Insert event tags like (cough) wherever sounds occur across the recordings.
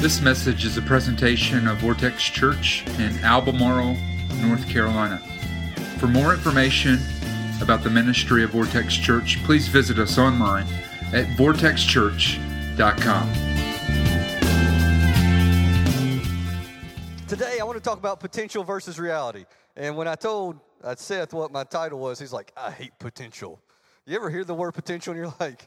This message is a presentation of Vortex Church in Albemarle, North Carolina. For more information about the ministry of Vortex Church, please visit us online at vortexchurch.com. Today, I want to talk about potential versus reality. And when I told uh, Seth what my title was, he's like, I hate potential. You ever hear the word potential and you're like,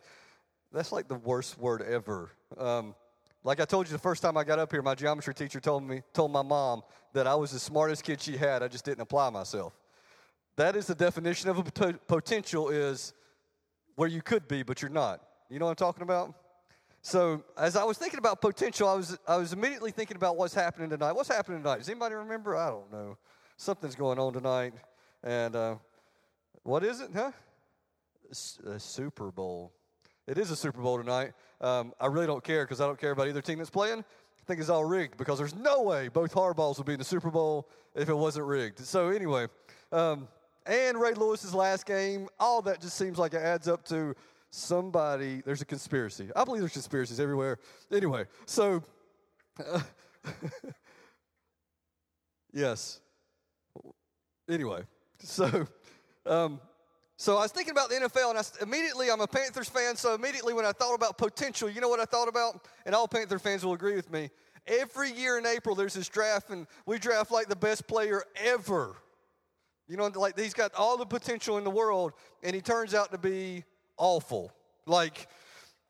that's like the worst word ever. Um, like I told you the first time I got up here, my geometry teacher told me, told my mom that I was the smartest kid she had. I just didn't apply myself. That is the definition of a potential is where you could be, but you're not. You know what I'm talking about? So as I was thinking about potential, I was I was immediately thinking about what's happening tonight. What's happening tonight? Does anybody remember? I don't know. Something's going on tonight, and uh, what is it? Huh? A Super Bowl. It is a Super Bowl tonight. Um, I really don't care because I don't care about either team that's playing. I think it's all rigged because there's no way both Harbaughs would be in the Super Bowl if it wasn't rigged. So anyway, um, and Ray Lewis's last game, all that just seems like it adds up to somebody. There's a conspiracy. I believe there's conspiracies everywhere. Anyway, so uh, (laughs) yes. Anyway, so um, so I was thinking about the NFL, and I, immediately I'm a Panthers fan. So immediately when I thought about potential, you know what I thought about? And all Panther fans will agree with me. Every year in April, there's this draft, and we draft like the best player ever. You know, like he's got all the potential in the world, and he turns out to be awful. Like,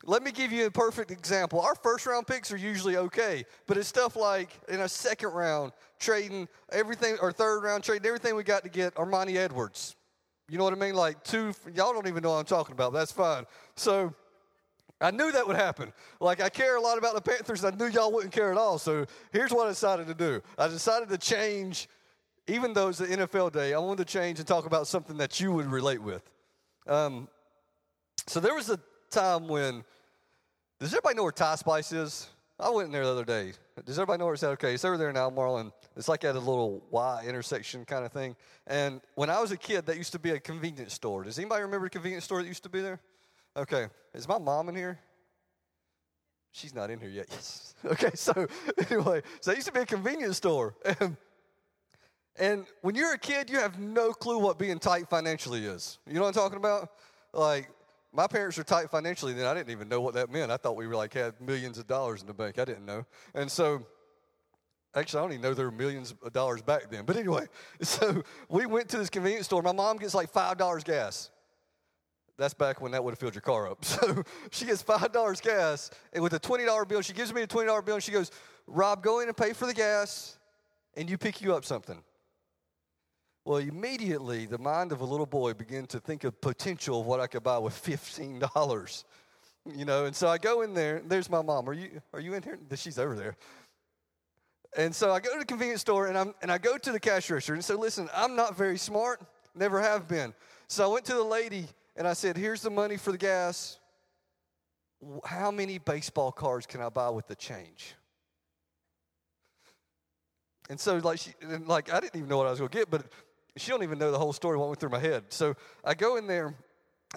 let me give you a perfect example. Our first round picks are usually okay, but it's stuff like in a second round, trading everything, or third round, trading everything we got to get Armani Edwards. You know what I mean? Like two, y'all don't even know what I'm talking about. That's fine. So I knew that would happen. Like I care a lot about the Panthers. I knew y'all wouldn't care at all. So here's what I decided to do. I decided to change, even though it's the NFL day, I wanted to change and talk about something that you would relate with. Um, so there was a time when, does everybody know where Thai Spice is? I went in there the other day. Does everybody know where it's at? Okay, it's over there Albemarle, and it's like at a little Y intersection kind of thing. And when I was a kid, that used to be a convenience store. Does anybody remember the convenience store that used to be there? Okay, is my mom in here? She's not in here yet. Yes. (laughs) Okay, so (laughs) anyway, so it used to be a convenience store. (laughs) And, and when you're a kid, you have no clue what being tight financially is. You know what I'm talking about? Like, my parents were tight financially then. I didn't even know what that meant. I thought we were like had millions of dollars in the bank. I didn't know. And so, actually, I don't even know there were millions of dollars back then. But anyway, (laughs) so we went to this convenience store. My mom gets like $5 gas. That's back when that would have filled your car up. (laughs) So she gets $5 gas, and with a $20 bill, she gives me a $20 bill, and she goes, Rob, go in and pay for the gas, and you pick you up something. Well, immediately the mind of a little boy began to think of potential of what I could buy with fifteen dollars. You know, and so I go in there. There's my mom. Are you are you in here? She's over there. And so I go to the convenience store and I'm and I go to the cash register and say, listen, I'm not very smart, never have been. So I went to the lady and I said, here's the money for the gas. How many baseball cards can I buy with the change? And so like she and like I didn't even know what I was gonna get, but she don't even know the whole story what went through my head. So I go in there,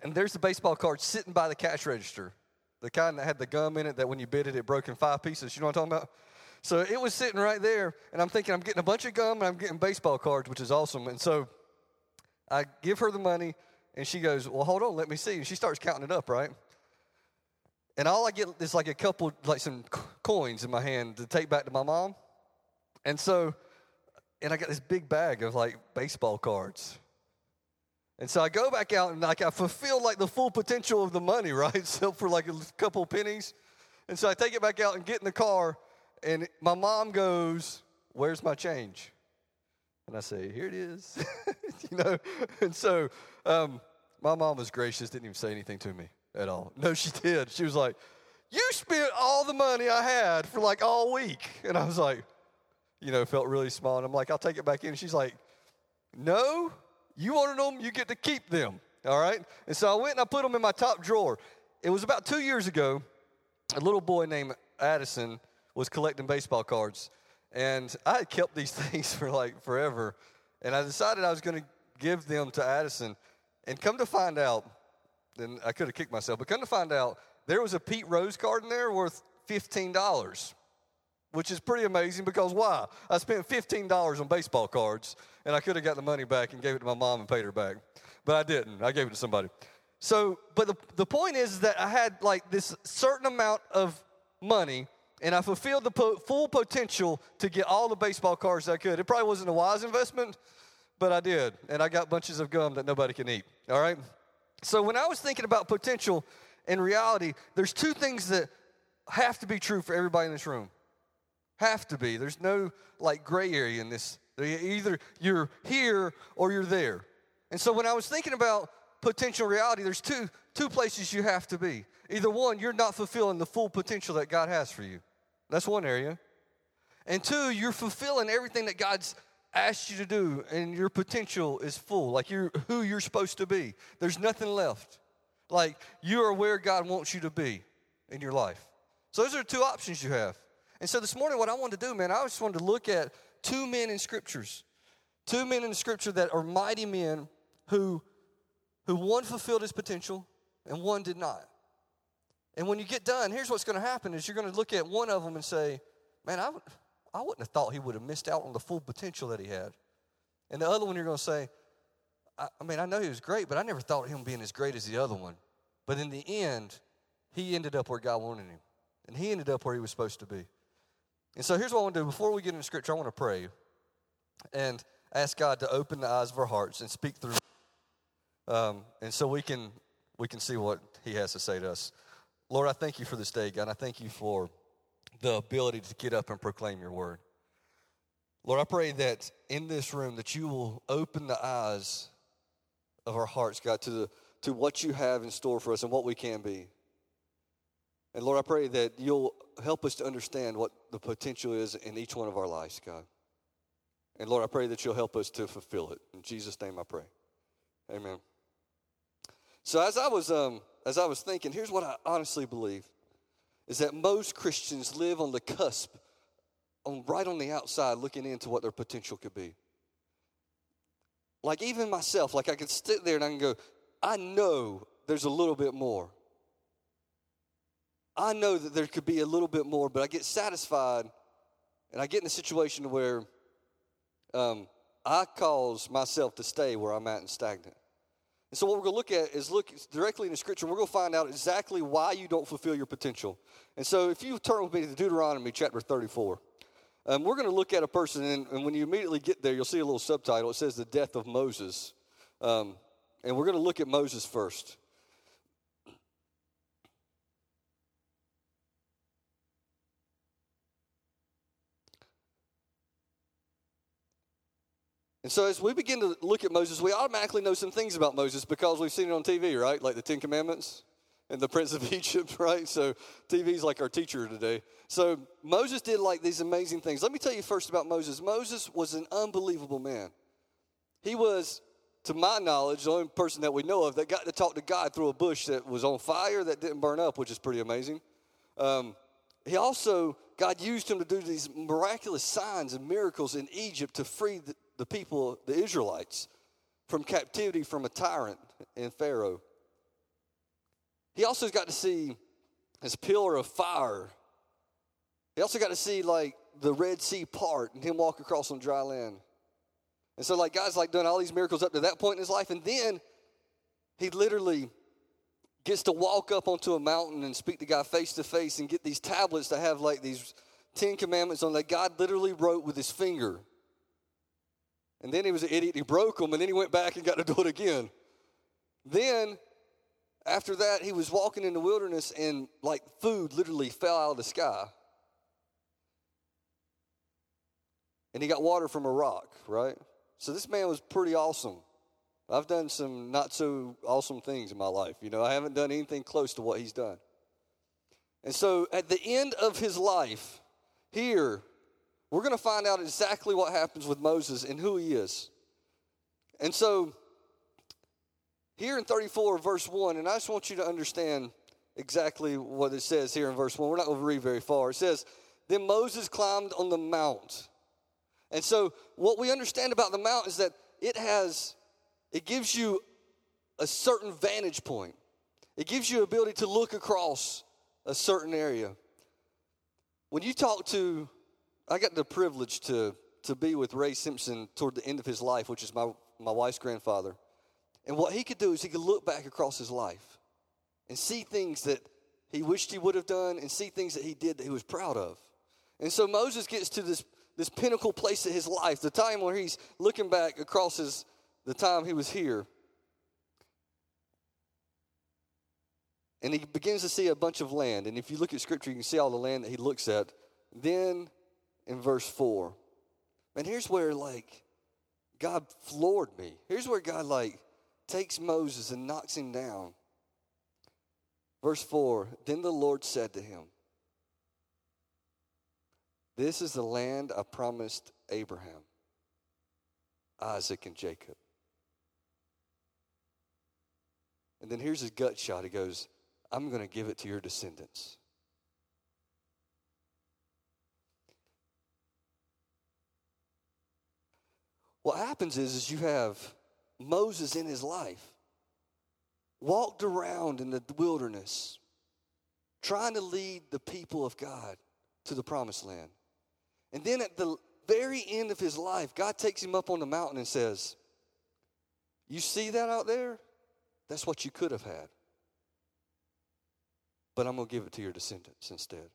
and there's the baseball card sitting by the cash register, the kind that had the gum in it that when you bit it, it broke in five pieces. You know what I'm talking about? So it was sitting right there, and I'm thinking I'm getting a bunch of gum and I'm getting baseball cards, which is awesome. And so I give her the money, and she goes, "Well, hold on, let me see." And she starts counting it up, right? And all I get is like a couple, like some coins in my hand to take back to my mom. And so and I got this big bag of like baseball cards. And so I go back out and like I fulfill like the full potential of the money, (laughs) right? So for like a couple pennies. And so I take it back out and get in the car, and my mom goes, Where's my change? And I say, Here it is. (laughs) you know? And so um, my mom was gracious, didn't even say anything to me at all. No, she did. She was like, You spent all the money I had for like all week. And I was like, you know, felt really small. And I'm like, I'll take it back in. And she's like, No, you wanted them, you get to keep them. All right? And so I went and I put them in my top drawer. It was about two years ago. A little boy named Addison was collecting baseball cards. And I had kept these (laughs) things for like forever. And I decided I was going to give them to Addison. And come to find out, then I could have kicked myself, but come to find out, there was a Pete Rose card in there worth $15. which is pretty amazing because why? I spent $15 on baseball cards and I could have got the money back and gave it to my mom and paid her back. But I didn't. I gave it to somebody. So, but the, the point is that I had like this certain amount of money and I fulfilled the po- full potential to get all the baseball cards I could. It probably wasn't a wise investment, but I did. And I got bunches of gum that nobody can eat. All right? So when I was thinking about potential and reality, there's two things that have to be true for everybody in this room. Have to be. There's no like gray area in this. Either you're here or you're there. And so when I was thinking about potential reality, there's two, two places you have to be. Either one, you're not fulfilling the full potential that God has for you. That's one area. And two, you're fulfilling everything that God's asked you to do, and your potential is full. Like you're who you're supposed to be. There's nothing left. Like you are where God wants you to be in your life. So those are two options you have. And so this morning, what I wanted to do, man, I just wanted to look at two men in scriptures. Two men in the scripture that are mighty men who who one fulfilled his potential and one did not. And when you get done, here's what's going to happen is you're going to look at one of them and say, man, I, I wouldn't have thought he would have missed out on the full potential that he had. And the other one you're going to say, I, I mean, I know he was great, but I never thought of him being as great as the other one. But in the end, he ended up where God wanted him. And he ended up where he was supposed to be. And so here's what I want to do. Before we get into scripture, I want to pray and ask God to open the eyes of our hearts and speak through um, and so we can we can see what he has to say to us. Lord, I thank you for this day, God. I thank you for the ability to get up and proclaim your word. Lord, I pray that in this room that you will open the eyes of our hearts, God, to the to what you have in store for us and what we can be. And Lord, I pray that you'll help us to understand what the potential is in each one of our lives, God. And Lord, I pray that you'll help us to fulfill it. In Jesus' name I pray. Amen. So as I was um, as I was thinking, here's what I honestly believe is that most Christians live on the cusp, on right on the outside, looking into what their potential could be. Like even myself, like I can sit there and I can go, I know there's a little bit more. I know that there could be a little bit more, but I get satisfied and I get in a situation where um, I cause myself to stay where I'm at and stagnant. And so, what we're going to look at is look directly in the scripture. We're going to find out exactly why you don't fulfill your potential. And so, if you turn with me to Deuteronomy chapter 34, um, we're going to look at a person, and, and, when you immediately get there, you'll see a little subtitle. It says, The Death of Moses. Um, and we're going to look at Moses first. And so, as we begin to look at Moses, we automatically know some things about Moses because we've seen it on TV, right? Like the Ten Commandments and the Prince of (laughs) Egypt, right? So, TV's like our teacher today. So, Moses did like these amazing things. Let me tell you first about Moses. Moses was an unbelievable man. He was, to my knowledge, the only person that we know of that got to talk to God through a bush that was on fire that didn't burn up, which is pretty amazing. Um, he also, God used him to do these miraculous signs and miracles in Egypt to free the, the people, the Israelites, from captivity from a tyrant in Pharaoh. He also got to see his pillar of fire. He also got to see like the Red Sea part and him walk across on dry land. And so, like, God's like doing all these miracles up to that point in his life, and then he literally gets to walk up onto a mountain and speak to God face to face and get these tablets that have like these Ten Commandments on that God literally wrote with his finger. And then he was an idiot. He broke them, and then he went back and got to do it again. Then, after that, he was walking in the wilderness, and like food literally fell out of the sky. And he got water from a rock, right? So this man was pretty awesome. I've done some not so awesome things in my life. You know, I haven't done anything close to what he's done. And so at the end of his life, here, we're going to find out exactly what happens with Moses and who he is. And so, here in 34, verse 1, and I just want you to understand exactly what it says here in verse 1. We're not going to read very far. It says, Then Moses climbed on the mount. And so, what we understand about the mount is that it has, it gives you a certain vantage point, it gives you ability to look across a certain area. When you talk to I got the privilege to, to be with Ray Simpson toward the end of his life, which is my, my wife's grandfather. And what he could do is he could look back across his life and see things that he wished he would have done and see things that he did that he was proud of. And so Moses gets to this, this pinnacle place in his life, the time where he's looking back across his, the time he was here. And he begins to see a bunch of land. And if you look at scripture, you can see all the land that he looks at. Then in verse 4, and here's where like God floored me. Here's where God like takes Moses and knocks him down. Verse 4 Then the Lord said to him, This is the land I promised Abraham, Isaac, and Jacob. And then here's his gut shot. He goes, I'm going to give it to your descendants. What happens is, is you have Moses in his life walked around in the wilderness trying to lead the people of God to the promised land. And then at the very end of his life, God takes him up on the mountain and says, You see that out there? That's what you could have had. But I'm going to give it to your descendants instead.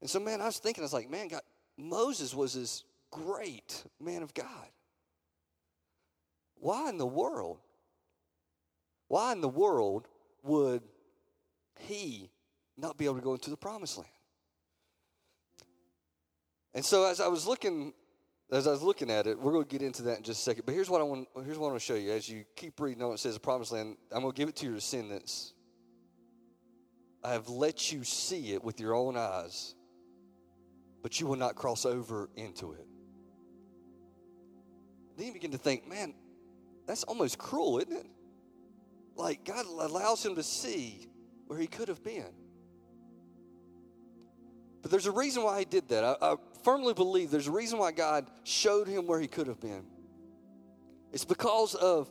And so, man, I was thinking, I was like, man, God, Moses was this great man of God. Why in the world? Why in the world would he not be able to go into the promised land? And so as I was looking, as I was looking at it, we're going to get into that in just a second. But here's what I want. Here's what I want to show you. As you keep reading on, it says the promised land. I'm going to give it to your descendants. I have let you see it with your own eyes, but you will not cross over into it. Then you begin to think, man, that's almost cruel, isn't it? Like God allows him to see where he could have been. But there's a reason why he did that. I, I firmly believe there's a reason why God showed him where he could have been. It's because of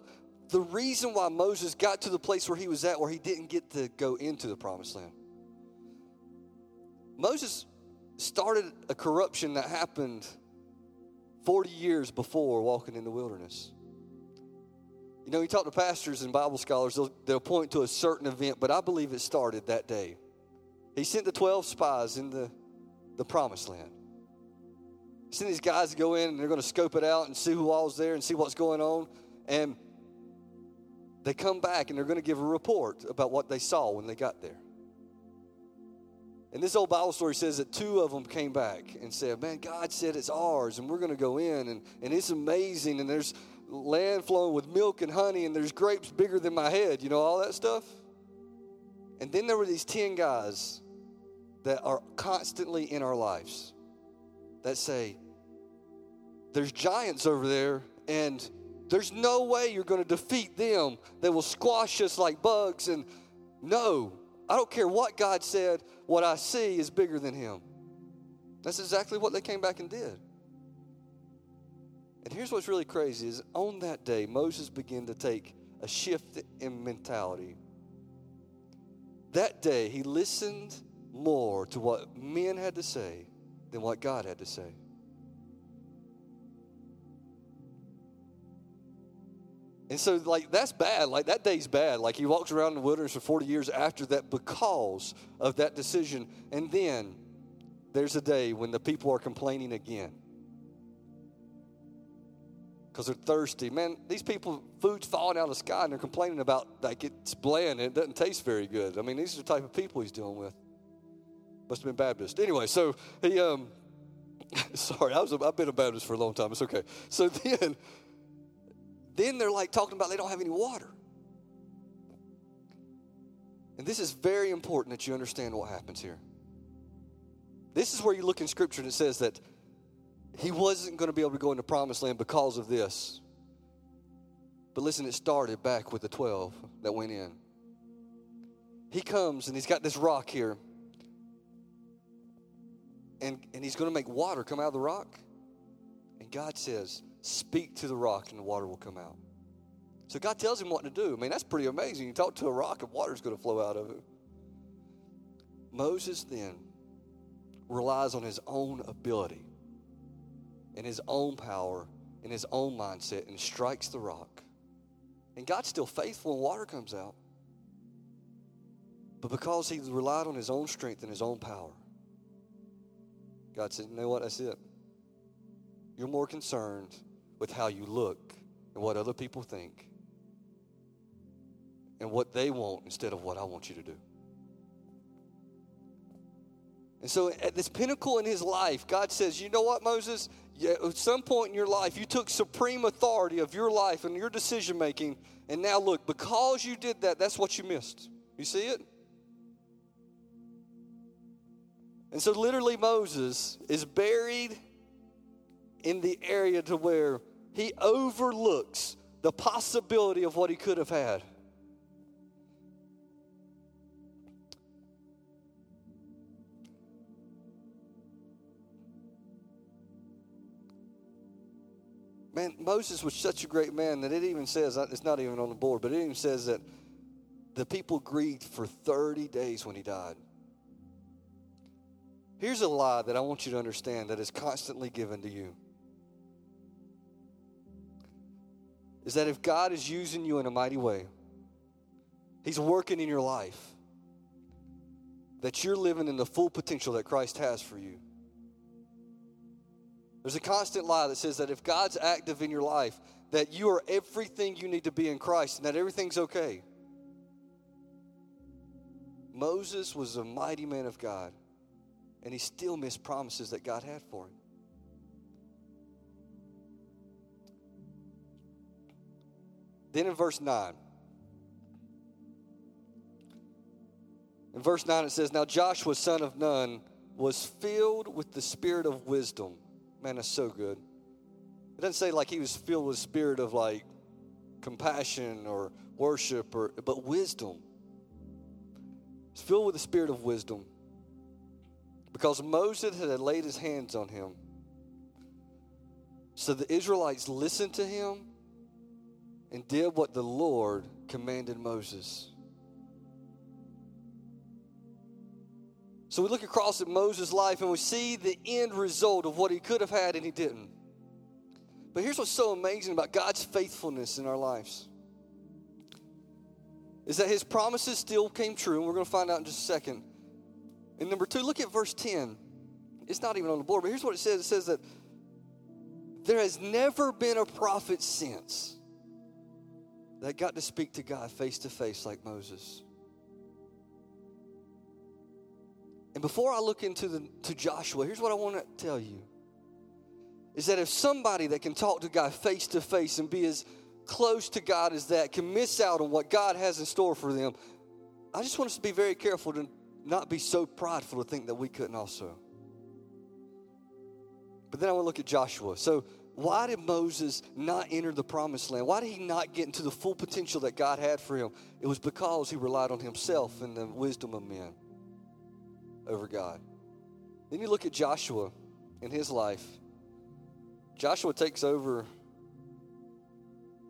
the reason why Moses got to the place where he was at, where he didn't get to go into the promised land. Moses started a corruption that happened 40 years before walking in the wilderness. You know, you talk to pastors and Bible scholars, they'll, they'll point to a certain event, but I believe it started that day. He sent the 12 spies in the, the promised land. He sent these guys to go in and they're going to scope it out and see who all's there and see what's going on. And they come back and they're going to give a report about what they saw when they got there. And this old Bible story says that two of them came back and said, Man, God said it's ours and we're going to go in and, and it's amazing and there's land flowing with milk and honey, and there's grapes bigger than my head, you know, all that stuff. And then there were these 10 guys that are constantly in our lives that say, There's giants over there, and there's no way you're going to defeat them. They will squash us like bugs. And no, I don't care what God said, what I see is bigger than Him. That's exactly what they came back and did. And here's what's really crazy is on that day, Moses began to take a shift in mentality. That day, he listened more to what men had to say than what God had to say. And so, like, that's bad. Like, that day's bad. Like, he walks around in the wilderness for 40 years after that because of that decision. And then there's a day when the people are complaining again because they're thirsty. Man, these people, food's falling out of the sky and they're complaining about like it's bland and it doesn't taste very good. I mean, these are the type of people he's dealing with. Must have been Baptist. Anyway, so he, um, (laughs) sorry, I was, a, I've been a Baptist for a long time. It's okay. So (laughs) then, then they're like talking about they don't have any water. And this is very important that you understand what happens here. This is where you look in Scripture and it says that he wasn't going to be able to go into promised land because of this. But listen, it started back with the 12 that went in. He comes and he's got this rock here. And, and he's going to make water come out of the rock. And God says, Speak to the rock and the water will come out. So God tells him what to do. I mean, that's pretty amazing. You talk to a rock and water's going to flow out of it. Moses then relies on his own ability and his own power and his own mindset and strikes the rock. And God's still faithful and water comes out. But because he relied on his own strength and his own power, God said, You know what? That's it. You're more concerned with how you look and what other people think and what they want instead of what I want you to do. And so at this pinnacle in his life, God says, You know what, Moses? At some point in your life, you took supreme authority of your life and your decision making. And now, look, because you did that, that's what you missed. You see it? And so, literally, Moses is buried in the area to where he overlooks the possibility of what he could have had. Man, Moses was such a great man that it even says, uh, it's not even on the board, but it even says that the people grieved for 30 days when he died. Here's a lie that I want you to understand that is constantly given to you. Is that if God is using you in a mighty way, He's working in your life, that you're living in the full potential that Christ has for you. There's a constant lie that says that if God's active in your life, that you are everything you need to be in Christ and that everything's okay. Moses was a mighty man of God, and he still missed promises that God had for him. Then in verse 9, in verse 9 it says, Now Joshua, son of Nun, was filled with the spirit of wisdom Man, that's so good. It doesn't say like he was filled with spirit of like compassion or worship or but wisdom. He's filled with the spirit of wisdom. Because Moses had laid his hands on him. So the Israelites listened to him and did what the Lord commanded Moses. So we look across at Moses' life and we see the end result of what he could have had and he didn't. But here's what's so amazing about God's faithfulness in our lives is that his promises still came true, and we're going to find out in just a second. And number two, look at verse 10. It's not even on the board, but here's what it says it says that there has never been a prophet since that got to speak to God face to face like Moses. And before I look into the, to Joshua, here's what I want to tell you is that if somebody that can talk to God face to face and be as close to God as that can miss out on what God has in store for them, I just want us to be very careful to not be so prideful to think that we couldn't also. But then I want to look at Joshua. So, why did Moses not enter the promised land? Why did he not get into the full potential that God had for him? It was because he relied on himself and the wisdom of men over God. Then you look at Joshua in his life. Joshua takes over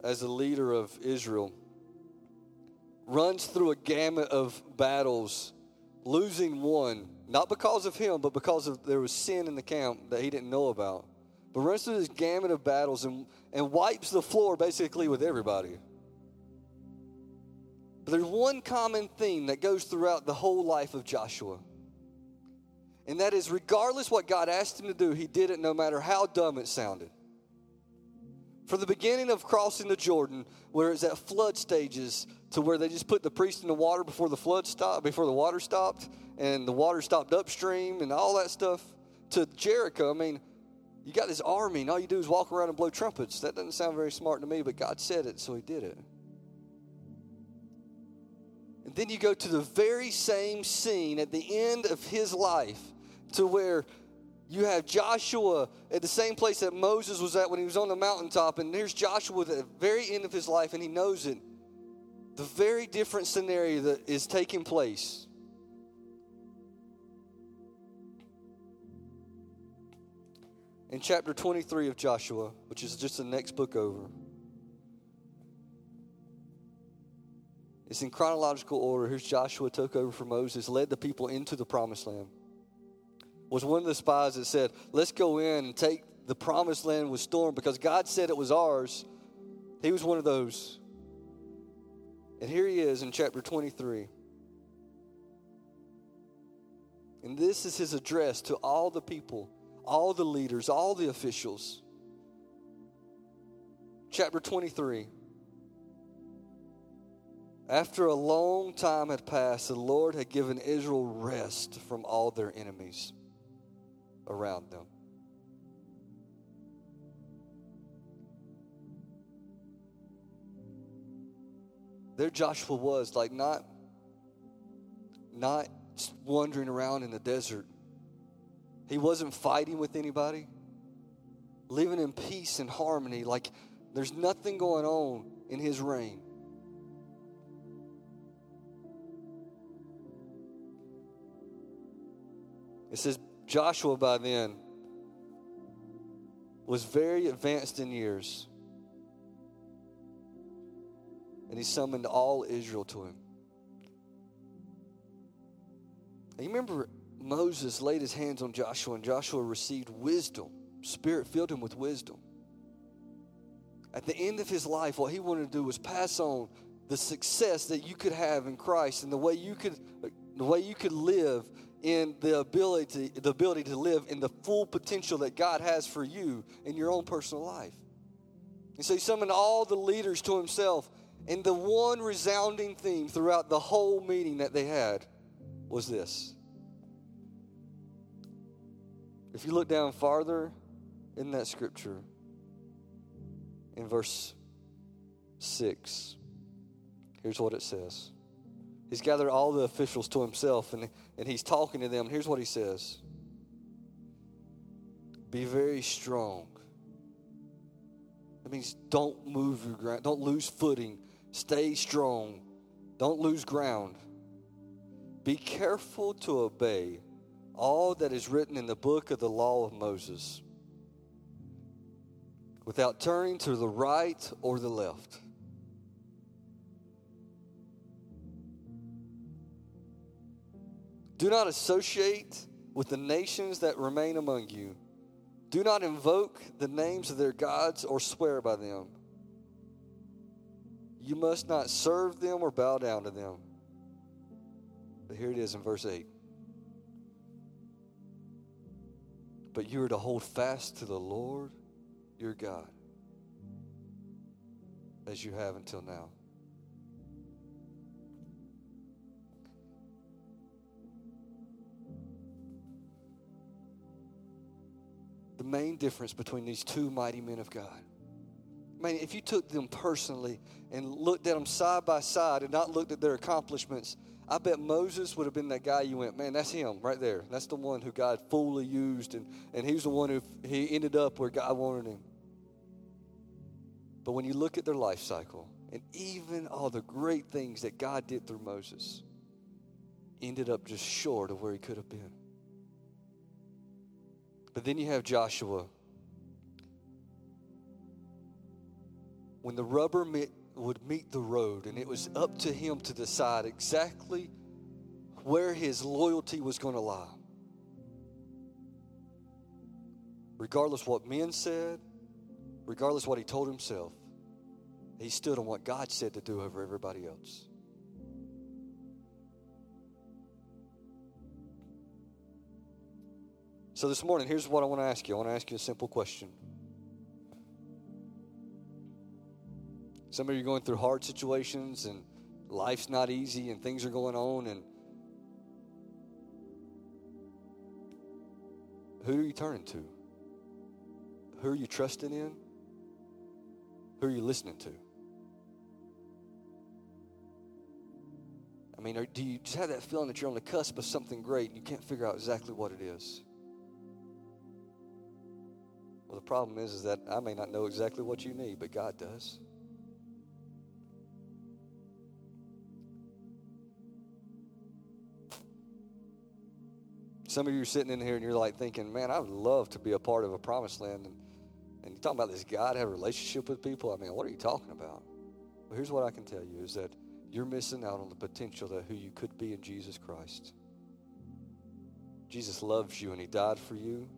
as the leader of Israel, runs through a gamut of battles, losing one, not because of him, but because of there was sin in the camp that he didn't know about. But runs through this gamut of battles and, and wipes the floor basically with everybody. But there's one common theme that goes throughout the whole life of Joshua. And that is, regardless what God asked him to do, he did it no matter how dumb it sounded. From the beginning of crossing the Jordan, where it's at flood stages, to where they just put the priest in the water before the flood stopped, before the water stopped, and the water stopped upstream, and all that stuff, to Jericho. I mean, you got this army, and all you do is walk around and blow trumpets. That doesn't sound very smart to me, but God said it, so He did it. And then you go to the very same scene at the end of His life to where you have Joshua at the same place that Moses was at when he was on the mountaintop, and there's Joshua at the very end of his life, and he knows it. The very different scenario that is taking place. In chapter 23 of Joshua, which is just the next book over, it's in chronological order. Here's Joshua took over from Moses, led the people into the promised land was one of the spies that said, Let's go in and take the promised land with storm because God said it was ours. He was one of those. And here he is in chapter 23. And this is his address to all the people, all the leaders, all the officials. Chapter 23. After a long time had passed, the Lord had given Israel rest from all their enemies around them. There Joshua was, like not, not wandering around in the desert. He wasn't fighting with anybody, living in peace and harmony, like there's nothing going on in his reign. It says Joshua by then was very advanced in years. And he summoned all Israel to him. And you remember Moses laid his hands on Joshua, and Joshua received wisdom. Spirit filled him with wisdom. At the end of his life, what he wanted to do was pass on the success that you could have in Christ and the way you could the way you could live in the ability the ability to live in the full potential that God has for you in your own personal life. And so he summoned all the leaders to himself, and the one resounding theme throughout the whole meeting that they had was this. If you look down farther in that scripture, in verse 6, here's what it says. He's gathered all the officials to himself and, and he's talking to them. Here's what he says Be very strong. That means don't move your ground, don't lose footing, stay strong, don't lose ground. Be careful to obey all that is written in the book of the law of Moses without turning to the right or the left. Do not associate with the nations that remain among you. Do not invoke the names of their gods or swear by them. You must not serve them or bow down to them. But here it is in verse 8. But you are to hold fast to the Lord your God as you have until now. The main difference between these two mighty men of God. Man, if you took them personally and looked at them side by side and not looked at their accomplishments, I bet Moses would have been that guy you went, man, that's him right there. That's the one who God fully used, and, and he was the one who he ended up where God wanted him. But when you look at their life cycle, and even all the great things that God did through Moses, ended up just short of where he could have been. But then you have Joshua. When the rubber met, would meet the road, and it was up to him to decide exactly where his loyalty was going to lie. Regardless what men said, regardless what he told himself, he stood on what God said to do over everybody else. So, this morning, here's what I want to ask you I want to ask you a simple question. Some of you are going through hard situations and life's not easy and things are going on and who are you turning to? Who are you trusting in? Who are you listening to? I mean, do you just have that feeling that you're on the cusp of something great and you can't figure out exactly what it is? Well, the problem is, is that I may not know exactly what you need, but God does. Some of you are sitting in here and you're like thinking, man, I would love to be a part of a promised land. And, and you're talking about this God have a relationship with people. I mean, what are you talking about? Well, here's what I can tell you is that you're missing out on the potential that who you could be in Jesus Christ. Jesus loves you and He died for you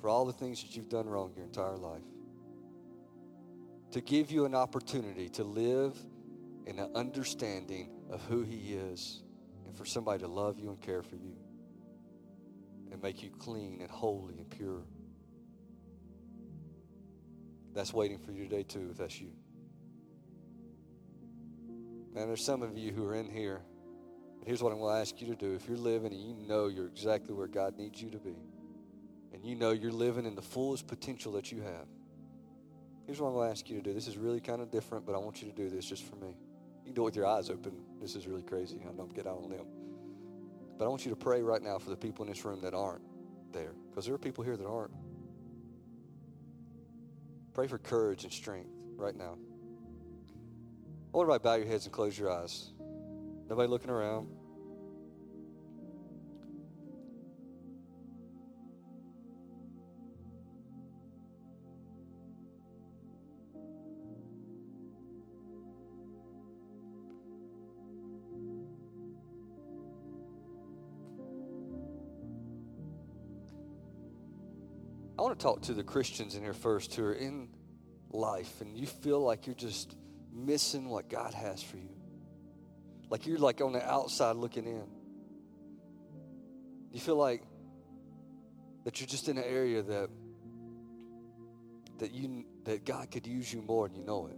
for all the things that you've done wrong your entire life. To give you an opportunity to live in an understanding of who He is and for somebody to love you and care for you and make you clean and holy and pure. That's waiting for you today, too, if that's you. Man, there's some of you who are in here. And here's what I'm going to ask you to do. If you're living and you know you're exactly where God needs you to be, and you know you're living in the fullest potential that you have, here's what I'm going to ask you to do. This is really kind of different, but I want you to do this just for me. You can do it with your eyes open. This is really crazy. I I'm getting out on a limb. But I want you to pray right now for the people in this room that aren't there, because there are people here that aren't. Pray for courage and strength right now. I want everybody to bow your heads and close your eyes. Nobody looking around. Talk to the Christians in here first who are in life and you feel like you're just missing what God has for you. Like you're like on the outside looking in. You feel like that you're just in an area that that you that God could use you more and you know it.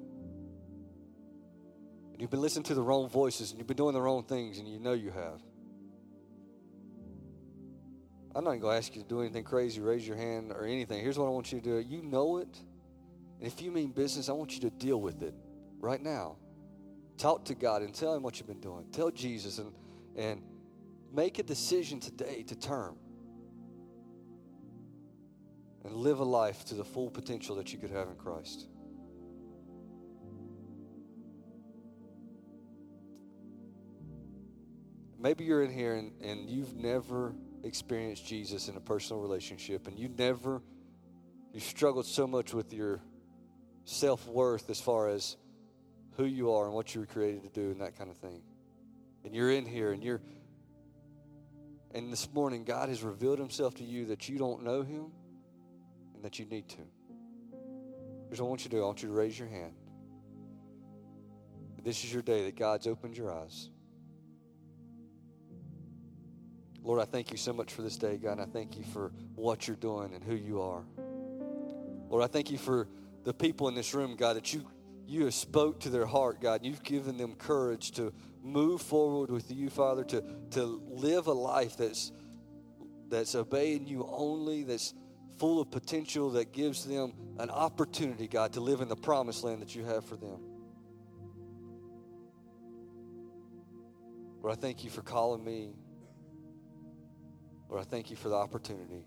And you've been listening to the wrong voices and you've been doing the wrong things and you know you have. I'm not going to ask you to do anything crazy, raise your hand or anything. Here's what I want you to do. You know it. And if you mean business, I want you to deal with it right now. Talk to God and tell Him what you've been doing. Tell Jesus and, and make a decision today to turn and live a life to the full potential that you could have in Christ. Maybe you're in here and, and you've never experienced Jesus in a personal relationship and you never, you struggled so much with your self worth as far as who you are and what you were created to do and that kind of thing. And you're in here and you're, and this morning God has revealed Himself to you that you don't know Him and that you need to. Here's what I want you to do I want you to raise your hand. This is your day that God's opened your eyes. Lord, I thank you so much for this day, God. I thank you for what you're doing and who you are. Lord, I thank you for the people in this room, God, that you you have spoke to their heart, God. You've given them courage to move forward with you, Father, to, to live a life that's that's obeying you only, that's full of potential, that gives them an opportunity, God, to live in the promised land that you have for them. Lord, I thank you for calling me. Lord, I thank you for the opportunity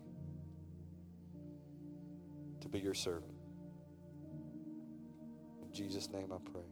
to be your servant. In Jesus' name I pray.